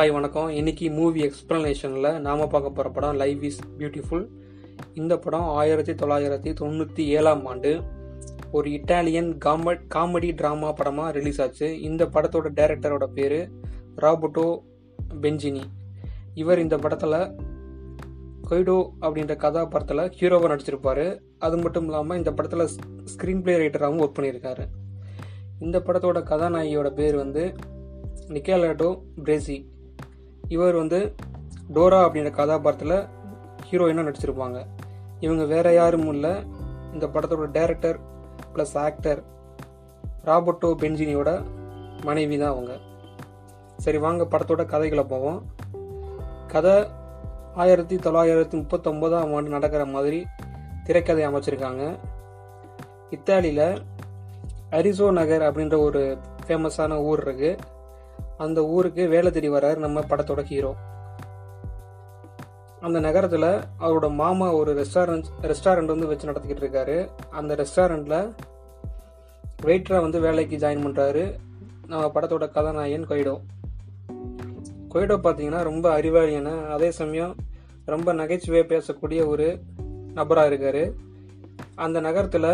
Hi வணக்கம். இன்னைக்கு movie எக்ஸ்பிளனேஷனில் நாம் பார்க்க போகிற படம் லைவ் இஸ் பியூட்டிஃபுல் இந்த படம் ஆயிரத்தி தொள்ளாயிரத்தி தொண்ணூற்றி ஏழாம் ஆண்டு ஒரு இட்டாலியன் காம காமெடி ட்ராமா படமாக ரிலீஸ் ஆச்சு. இந்த படத்தோட டைரக்டரோட பேர் ராபர்டோ பெஞ்சினி இவர் இந்த படத்தில் கொய்டோ அப்படின்ற கதாபாத்திரத்தில் ஹீரோவாக நடிச்சிருப்பார். அது மட்டும் இல்லாமல் இந்த படத்தில் ஸ்க்ரீன் பிளே ரைட்டராகவும் ஒர்க் பண்ணியிருக்காரு. இந்த படத்தோட கதாநாயகியோட பேர் வந்து நிக்கேலாட்டோ பிரேசி இவர் வந்து டோரா அப்படின்ற கதாபாத்திரத்தில் ஹீரோயினாக நடிச்சிருப்பாங்க. இவங்க வேற யாரும் இல்லை. இந்த படத்தோட டைரக்டர் ப்ளஸ் ஆக்டர் ராபர்ட்டோ பென்ஜினியோட மனைவி தான் அவங்க. சரி வாங்க படத்தோட கதைகளை போவோம். கதை ஆயிரத்தி தொள்ளாயிரத்தி முப்பத்தொம்போதாம் ஆண்டு நடக்கிற மாதிரி திரைக்கதை அமைச்சிருக்காங்க. இத்தாலியில் அரிசோ நகர் அப்படின்ற ஒரு ஃபேமஸான ஊர் இருக்குது அந்த ஊருக்கு வேலை தேடி வர்றாரு நம்ம படத்தோட ஹீரோ அந்த நகரத்தில் அவரோட மாமா ஒரு ரெஸ்டாரண்ட் ரெஸ்டாரண்ட் வந்து வச்சு நடத்திக்கிட்டு இருக்காரு. அந்த ரெஸ்டாரண்ட்டில் வெயிட்டராக வந்து வேலைக்கு ஜாயின் பண்ணுறாரு நம்ம படத்தோட கதாநாயகன் கொய்டோ. கொய்டோ பார்த்தீங்கன்னா ரொம்ப அறிவாளியான அதே சமயம் ரொம்ப நகைச்சுவையாக பேசக்கூடிய ஒரு நபராக இருக்கார். அந்த நகரத்தில்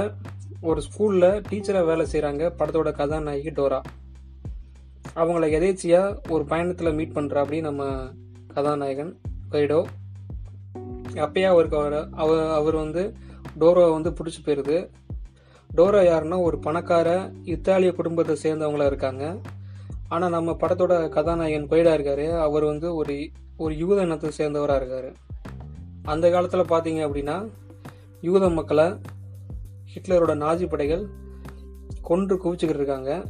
ஒரு ஸ்கூலில் டீச்சராக வேலை செய்கிறாங்க படத்தோட கதாநாயகி டோரா. அவங்கள எதேச்சியாக ஒரு பயணத்தில் மீட் பண்ணுறா அப்படி நம்ம கதாநாயகன் கைடோ. அப்பயே அவருக்கு அவர் அவர் அவர் வந்து டோரோவை வந்து பிடிச்சி போயிருது. டோரோ யாருன்னா ஒரு பணக்கார இத்தாலிய குடும்பத்தை சேர்ந்தவங்களா இருக்காங்க. ஆனால் நம்ம படத்தோட கதாநாயகன் கொய்டா இருக்காரு. அவர் வந்து ஒரு ஒரு யூத இனத்தை சேர்ந்தவராக இருக்கார். அந்த காலத்தில் பார்த்தீங்க அப்படின்னா யூத மக்களை ஹிட்லரோட நாஜி படைகள் கொன்று குவிச்சுக்கிட்டு இருக்காங்க.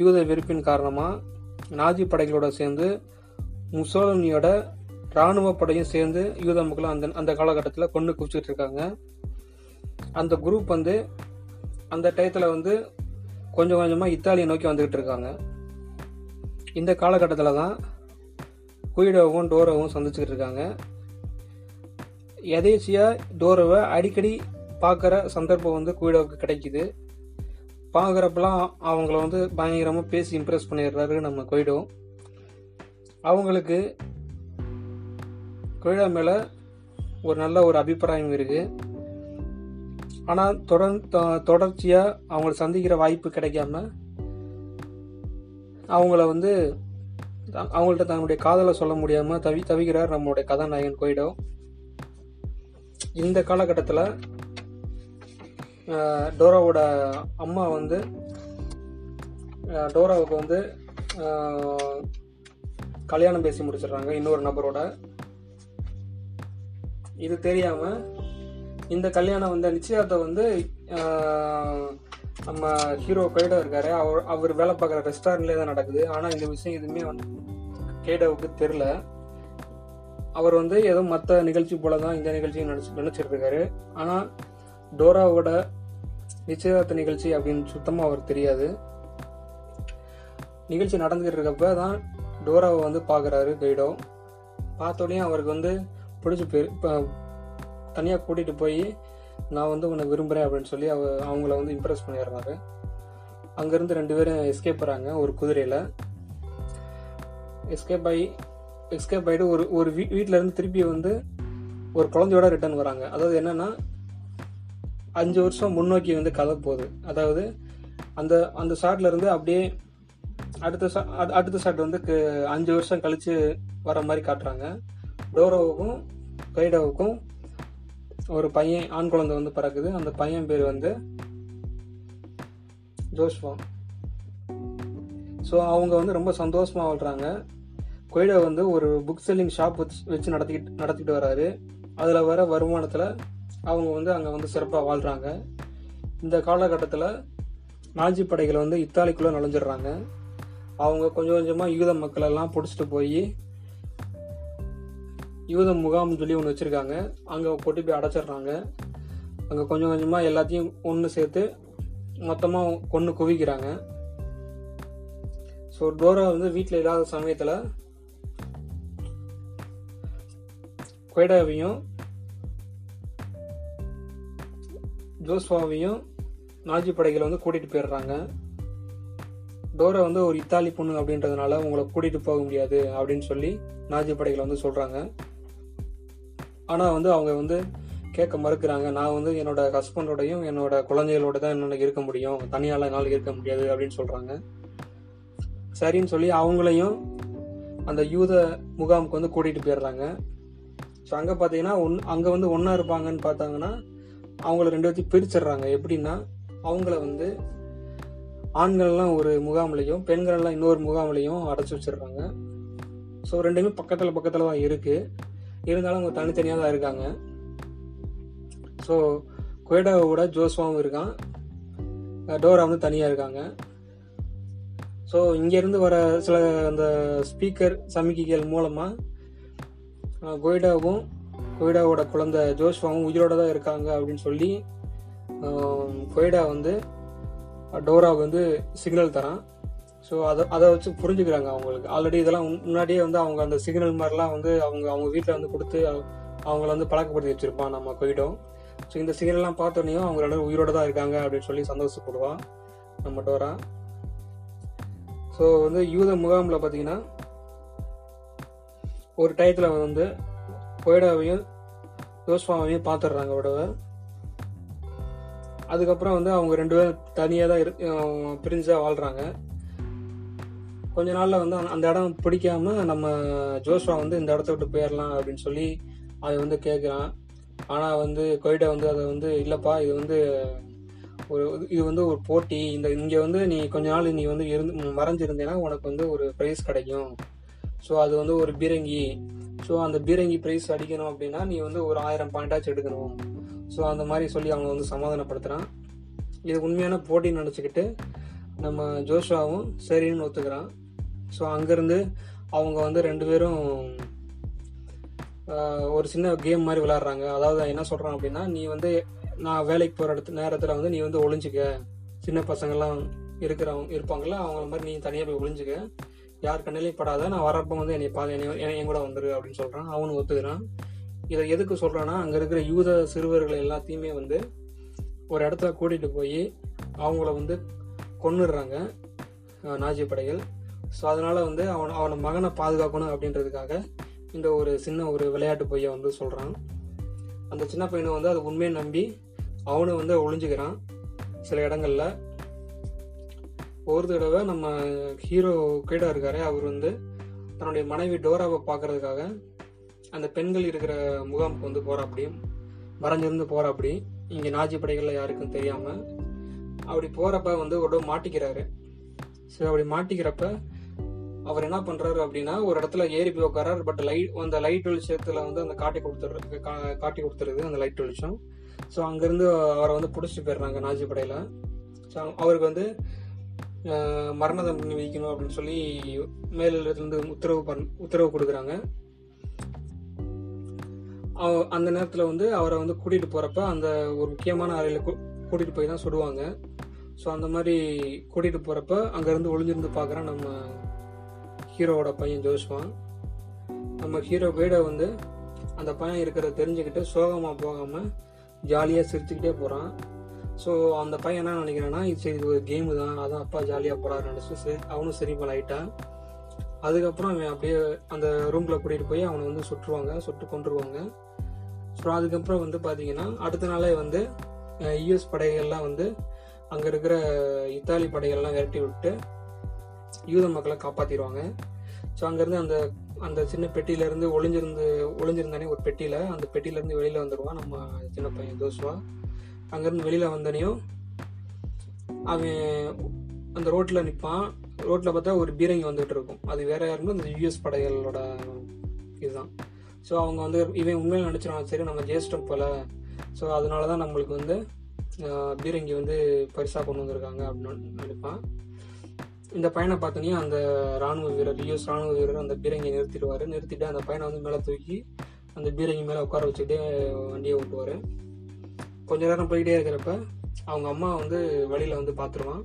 யூத வெறுப்பின் காரணமாக நாஜி படைகளோட சேர்ந்து முசோலினியோட இராணுவ படையும் சேர்ந்து யூத மக்களை அந்த அந்த காலகட்டத்தில் கொண்டு குவிச்சிட்டு இருக்காங்க. அந்த குரூப் வந்து அந்த டயத்தில் வந்து கொஞ்சம் கொஞ்சமாக இத்தாலியை நோக்கி வந்துக்கிட்டு இருக்காங்க. இந்த காலகட்டத்தில் தான் குயிடோவும் டோரோவும் சந்திச்சுக்கிட்டு இருக்காங்க. எதேச்சியாக டோரோவை அடிக்கடி பார்க்குற சந்தர்ப்பம் வந்து குயிடோவுக்கு கிடைக்குது. பார்க்குறப்பெல்லாம் அவங்கள வந்து பயங்கரமாக பேசி இம்ப்ரெஸ் பண்ணிடுறாரு நம்ம கொய்டோ. அவங்களுக்கு கொய்டா மேலே ஒரு நல்ல ஒரு அபிப்பிராயம் இருக்குது ஆனால் தொடர் தொடர்ச்சியாக அவங்கள சந்திக்கிற வாய்ப்பு கிடைக்காம அவங்கள வந்து அவங்கள்ட்ட தன்னுடைய காதலை சொல்ல முடியாமல் தவி தவிக்கிறார் நம்மளுடைய கதாநாயகன் கொய்டோ. இந்த காலகட்டத்தில் டோராவோட அம்மா வந்து டோராவுக்கு வந்து கல்யாணம் பேசி முடிச்சிடுறாங்க இன்னொரு நபரோட. இது தெரியாமல் இந்த கல்யாணம் வந்து நிச்சயத்தை வந்து நம்ம ஹீரோ கைடோ இருக்காரு. அவர் அவர் வேலை பார்க்குற ரெஸ்டாரண்ட்லேயே தான் நடக்குது. ஆனால் இந்த விஷயம் எதுவுமே வந்து கேடோவுக்கு தெரில. அவர் வந்து ஏதோ மற்ற நிகழ்ச்சி போல தான் இந்த நிகழ்ச்சியும் நினச்சி நினச்சிட்டு இருக்காரு. ஆனால் டோராவோட நிச்சயதார்த்த நிகழ்ச்சி அப்படின்னு சுத்தமாக அவருக்கு தெரியாது. நிகழ்ச்சி நடந்துகிட்டு இருக்கப்ப தான் டோராவை வந்து பார்க்குறாரு கைடோ. பார்த்தோடனே அவருக்கு வந்து பிடிச்சி போய் இப்போ தனியாக கூட்டிகிட்டு போய் நான் வந்து உன்னை விரும்புகிறேன் அப்படின்னு சொல்லி அவ அவங்கள வந்து இம்ப்ரெஸ் பண்ணிடுறாரு. அங்கேருந்து ரெண்டு பேரும் எஸ்கேப் போகிறாங்க ஒரு குதிரையில். எஸ்கேப் ஆகி எஸ்கேப் ஆகிட்டு ஒரு ஒரு வீ வீட்டிலேருந்து திருப்பி வந்து ஒரு குழந்தையோட ரிட்டர்ன் வராங்க. அதாவது என்னென்னா அஞ்சு வருஷம் முன்னோக்கி வந்து கதை போகுது. அதாவது அந்த அந்த ஷாட்ல இருந்து அப்படியே அடுத்த அடுத்த ஷாட் வந்து அஞ்சு வருஷம் கழிச்சு வர மாதிரி காட்டுறாங்க. டோரோவுக்கும் கைடோவுக்கும் ஒரு பையன் ஆண் குழந்தை வந்து பிறக்குது. அந்த பையன் பேர் வந்து ஜோஷ்வா. ஸோ அவங்க வந்து ரொம்ப சந்தோஷமாக வாழ்கிறாங்க கொய்டா வந்து ஒரு புக் செல்லிங் ஷாப் வச்சு நடத்திக்கிட்டு நடத்திக்கிட்டு வராரு. அதில் வர வருமானத்தில் அவங்க வந்து அங்கே வந்து சிறப்பாக வாழ்கிறாங்க இந்த காலகட்டத்தில் நாஜி படைகள் வந்து இத்தாலிக்குள்ளே நுழைஞ்சிடுறாங்க. அவங்க கொஞ்சம் கொஞ்சமாக யூத மக்களெல்லாம் பிடிச்சிட்டு போய் யூத முகாம்னு சொல்லி ஒன்று வச்சுருக்காங்க. அங்கே கொட்டி போய் அடைச்சிடுறாங்க. அங்கே கொஞ்சம் கொஞ்சமாக எல்லாத்தையும் ஒன்று சேர்த்து மொத்தமாக கொன்று குவிக்கிறாங்க. ஸோ டோரா வந்து வீட்டில் இல்லாத சமயத்தில் கொய்டாவையும் ஜோஸ்வாவையும் நாஜி படைகளை வந்து கூட்டிகிட்டு போயிடுறாங்க. டோரா வந்து ஒரு இத்தாலி பொண்ணு அப்படின்றதுனால உங்களை கூட்டிகிட்டு போக முடியாது அப்படின்னு சொல்லி நாஜி படைகளை வந்து சொல்கிறாங்க ஆனால் வந்து அவங்க வந்து கேட்க மறுக்கிறாங்க. நான் வந்து என்னோட ஹஸ்பண்டோடையும் என்னோட குழந்தைகளோட தான் என்னால் இருக்க முடியும். தனியால் என்னால் இருக்க முடியாது அப்படின்னு சொல்கிறாங்க சரின்னு சொல்லி அவங்களையும் அந்த யூத முகாமுக்கு வந்து கூட்டிகிட்டு போயிடுறாங்க. ஸோ அங்கே பார்த்தீங்கன்னா ஒன் அங்கே வந்து ஒன்றா இருப்பாங்கன்னு பார்த்தாங்கன்னா அவங்கள ரெண்டு பேர்த்தையும் பிரிச்சிடுறாங்க. எப்படின்னா அவங்கள வந்து ஆண்கள்லாம் ஒரு முகாம்லையும் பெண்கள்லாம் இன்னொரு முகாம்லையும் அடைச்சி வச்சிடுறாங்க. ஸோ ரெண்டுமே பக்கத்தில் பக்கத்தில் தான் இருக்குது இருந்தாலும் அவங்க தனித்தனியாக தான் இருக்காங்க. ஸோ கொய்டாவோட ஜோஸ்வாவும் இருக்கான். டோரா வந்து தனியாக இருக்காங்க. ஸோ இங்கேருந்து வர சில அந்த ஸ்பீக்கர் சமிக்கைகள் மூலமாக கொய்டாவும் கொய்டாவோட குழந்தை ஜோஸ்வாவும் உயிரோட தான் இருக்காங்க அப்படின்னு சொல்லி கொய்டா வந்து டோராவுக்கு வந்து சிக்னல் தரான். ஸோ அதை அதை வச்சு புரிஞ்சுக்கிறாங்க அவங்களுக்கு. ஆல்ரெடி இதெல்லாம் முன்னாடியே வந்து அவங்க அந்த சிக்னல் மாதிரிலாம் வந்து அவங்க அவங்க வீட்டில் வந்து கொடுத்து அவங்கள வந்து பழக்கப்படுத்தி வச்சுருப்பான் நம்ம கொய்டோம் ஸோ இந்த சிக்னல்லாம் பார்த்தோன்னையும் அவங்க ரெண்டு உயிரோட தான் இருக்காங்க அப்படின்னு சொல்லி சந்தோஷப்படுவான் நம்ம டோரா. ஸோ வந்து யூத முகாமில் பார்த்தீங்கன்னா ஒரு டயத்தில் வந்து கொய்டாவையும் யோஸ்வாவையும் பார்த்துடுறாங்க விடவை அதுக்கப்புறம் வந்து அவங்க ரெண்டு பேரும் தனியாக தான் இரு பிரிஞ்சா வாழ்கிறாங்க கொஞ்ச நாளில் வந்து அந்த- இடம் பிடிக்காம நம்ம ஜோஸ்வா வந்து இந்த இடத்த விட்டு போயிடலாம் அப்படின்னு சொல்லி அதை வந்து கேட்குறான் ஆனால் வந்து கொய்டா வந்து அதை வந்து இல்லைப்பா இது வந்து ஒரு இது வந்து ஒரு போட்டி. இந்த இங்கே வந்து நீ கொஞ்ச நாள் நீ வந்து இருந்து மறைஞ்சிருந்தேன்னா உனக்கு வந்து ஒரு ப்ரைஸ் கிடைக்கும். ஸோ அது வந்து ஒரு பீரங்கி. ஸோ அந்த பீரங்கி ப்ரைஸ் அடிக்கணும் அப்படின்னா நீ வந்து ஒரு ஆயிரம் பாயிண்டாச்சும் எடுக்கணும். ஸோ அந்த மாதிரி சொல்லி அவங்க வந்து சமாதானப்படுத்துகிறான் இது உண்மையான போட்டின்னு நினச்சிக்கிட்டு நம்ம ஜோஷாவும் சரின்னு ஒத்துக்கிறான். ஸோ அங்கேருந்து அவங்க வந்து ரெண்டு பேரும் ஒரு சின்ன கேம் மாதிரி விளாட்றாங்க அதாவது என்ன சொல்கிறான் அப்படின்னா நீ வந்து நான் வேலைக்கு போகிற இடத்து நேரத்தில் வந்து நீ வந்து ஒளிஞ்சிக்க. சின்ன பசங்கள்லாம் இருக்கிறவங்க இருப்பாங்கல்ல அவங்கள மாதிரி நீ தனியாக போய் ஒளிஞ்சிக்க. யார் கண்ணிலையும் படாத நான் வரப்போ வந்து என்னை பா என்னை என் கூட வந்துரு அப்படின்னு சொல்கிறான் அவனும் ஒத்துக்கிறான். இதை எதுக்கு சொல்கிறான்னா அங்கே இருக்கிற யூத சிறுவர்கள் எல்லாத்தையுமே வந்து ஒரு இடத்துல கூட்டிகிட்டு போய் அவங்கள வந்து கொன்னுடுறாங்க நாஜி படைகள். ஸோ அதனால் வந்து அவன் அவனை மகனை பாதுகாக்கணும் அப்படின்றதுக்காக இந்த ஒரு சின்ன ஒரு விளையாட்டு பொய்யை வந்து சொல்கிறான் அந்த சின்ன பையனை வந்து அதை உண்மையை நம்பி அவனும் வந்து ஒழிஞ்சுக்கிறான் சில இடங்களில் ஒரு தடவை நம்ம ஹீரோ கீடா இருக்காரு அவர் வந்து தன்னுடைய மனைவி டோராவை பார்க்கறதுக்காக அந்த பெண்கள் இருக்கிற முகாமுக்கு வந்து போகிறாப்படியும் மறைஞ்சிருந்து போகிறாப்படி இங்கே நாஜி படைகளில் யாருக்கும் தெரியாமல் அப்படி போகிறப்ப வந்து ஒரு தடவை மாட்டிக்கிறாரு. ஸோ அப்படி மாட்டிக்கிறப்ப அவர் என்ன பண்ணுறாரு அப்படின்னா ஒரு இடத்துல ஏறி போய் உட்காராரு பட் லைட் அந்த லைட் வெளிச்சத்தில் வந்து அந்த காட்டி கொடுத்துட்றது கா- காட்டி கொடுத்துருது அந்த லைட் வெளிச்சம். ஸோ அங்கேருந்து அவரை வந்து பிடிச்சிட்டு போயிடுறாங்க நாஜி படையில். ஸோ அவருக்கு வந்து மரண தண்டனை விதிக்கணும் அப்படின்னு சொல்லி மேலிடத்துலேருந்து உத்தரவு பண் உத்தரவு கொடுக்குறாங்க. அவ- அந்த நேரத்தில் வந்து அவரை வந்து கூட்டிகிட்டு போகிறப்ப அந்த ஒரு முக்கியமான அறையில் கூட்டிகிட்டு போய் தான் சுடுவாங்க. ஸோ அந்த மாதிரி கூட்டிகிட்டு போகிறப்ப அங்கேருந்து ஒளிஞ்சிருந்து பார்க்குறான் நம்ம ஹீரோவோட பையன் ஜோஷ்வான் நம்ம ஹீரோ வீடை வந்து அந்த பையன் இருக்கிறத தெரிஞ்சுக்கிட்டு சோகமாக போகாமல் ஜாலியாக சிரிச்சுக்கிட்டே போகிறான் ஸோ அந்த பையன் என்ன நினைக்கிறான்னா இது சரி இது ஒரு கேமு தான் அதான் அப்பா ஜாலியாக போகிறாரு நினச்சி சரி அவனும் சரி லைட்டாக அதுக்கப்புறம் அவன் அப்படியே அந்த ரூமில் கூட்டிகிட்டு போய் அவனை வந்து சுட்டுருவாங்க சுட்டு கொண்டுருவாங்க ஸோ அதுக்கப்புறம் வந்து பார்த்தீங்கன்னா அடுத்த நாளே வந்து யுஎஸ் படைகள்லாம் வந்து அங்கே இருக்கிற இத்தாலி படைகள்லாம் விரட்டி விட்டு யூத மக்களை காப்பாற்றிடுவாங்க ஸோ அங்கேருந்து அந்த அந்த சின்ன பெட்டியிலேருந்து ஒளிஞ்சிருந்து ஒளிஞ்சிருந்தானே ஒரு பெட்டியில் அந்த பெட்டியிலேருந்து வெளியில் வந்துடுவான் நம்ம சின்ன பையன் தோசுவா அங்கேருந்து வெளியில் வந்தனையும் அவன் அந்த ரோட்டில் நிற்பான் ரோட்டில் பார்த்தா ஒரு பீரங்கி வந்துகிட்டு இருக்கும். அது வேற யாருமே அந்த யூஎஸ் படைகளோட இதுதான். ஸோ அவங்க வந்து இவன் உண்மையில் நினச்சிருவான் சரி நம்ம ஜெயிச்சிட்டோம் போல. ஸோ அதனால தான் நம்மளுக்கு வந்து பீரங்கி வந்து பரிசாக கொண்டு வந்திருக்காங்க அப்படின்னு நினைப்பான். இந்த பையனை பார்த்தோன்னே அந்த ராணுவ வீரர் யூஎஸ் ராணுவ வீரர் அந்த பீரங்கியை நிறுத்திடுவார். நிறுத்திட்டு அந்த பையனை வந்து மேலே தூக்கி அந்த பீரங்கி மேலே உட்கார வச்சுக்கிட்டே வண்டியை ஓட்டுவார். கொஞ்ச நேரம் போயிட்டே இருக்கிறப்ப அவங்க அம்மா வந்து வழியில் வந்து பார்த்துருவான்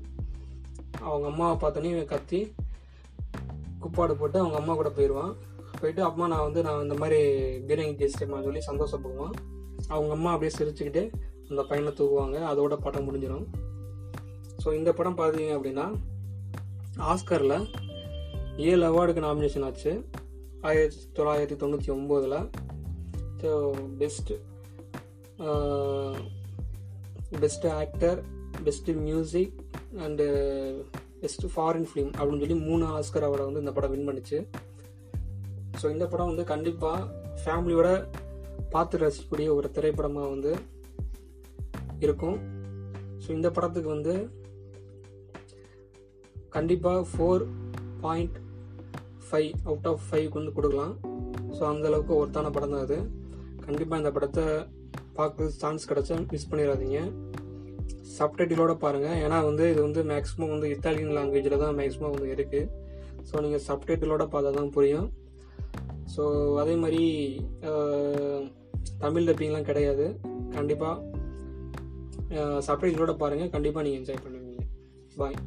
அவங்க அம்மாவை பார்த்தோன்னே கத்தி குப்பாடு போட்டு அவங்க அம்மா கூட போயிடுவான் போயிட்டு அம்மா நான் வந்து நான் இந்த மாதிரி பீரங்கி ஜெயிச்சிட்டேன்னு சொல்லி சந்தோஷப்படுவான். அவங்க அம்மா அப்படியே சிரிச்சுக்கிட்டு அந்த பையனை தூக்குவாங்க. அதோட படம் முடிஞ்சிடும். ஸோ இந்த படம் பார்த்தீங்க அப்படின்னா ஆஸ்கரில் ஏழு அவார்டுக்கு நாமினேஷன் ஆச்சு. ஆயிரத்தி தொள்ளாயிரத்தி தொண்ணூற்றி ஒம்போதில். So best best actor best music and best foreign film அப்படின்னு சொல்லி மூணு ஆஸ்கர் அவார்டை வந்து இந்த படம் வின் பண்ணிச்சு. ஸோ இந்த படம் வந்து கண்டிப்பாக ஃபேமிலியோட பார்த்து ரசிக்கக்கூடிய ஒரு திரைப்படமாக வந்து இருக்கும். ஸோ இந்த படத்துக்கு வந்து கண்டிப்பாக four point five out of ஃபைவ்க்கு வந்து கொடுக்கலாம். ஸோ அந்தளவுக்கு ஒருத்தான படம் தான் அது. கண்டிப்பாக இந்த படத்தை பார்க்க சான்ஸ் கிடச்சா மிஸ் பண்ணிடாதீங்க சப்டைட்டிலோட பாருங்கள் ஏன்னா வந்து இது வந்து மேக்ஸிமம் வந்து இத்தாலியன் லாங்குவேஜில் தான் மேக்ஸிமம் வந்து இருக்குது ஸோ நீங்கள் சப்டைட்டிலோட பார்த்தா தான் புரியும். ஸோ அதே மாதிரி தமிழ் டப்பிங்லாம் கிடையாது. கண்டிப்பாக சப்டைட்டிலோட பாருங்கள் கண்டிப்பாக நீங்கள் என்ஜாய் பண்ணுவீங்க. பாய்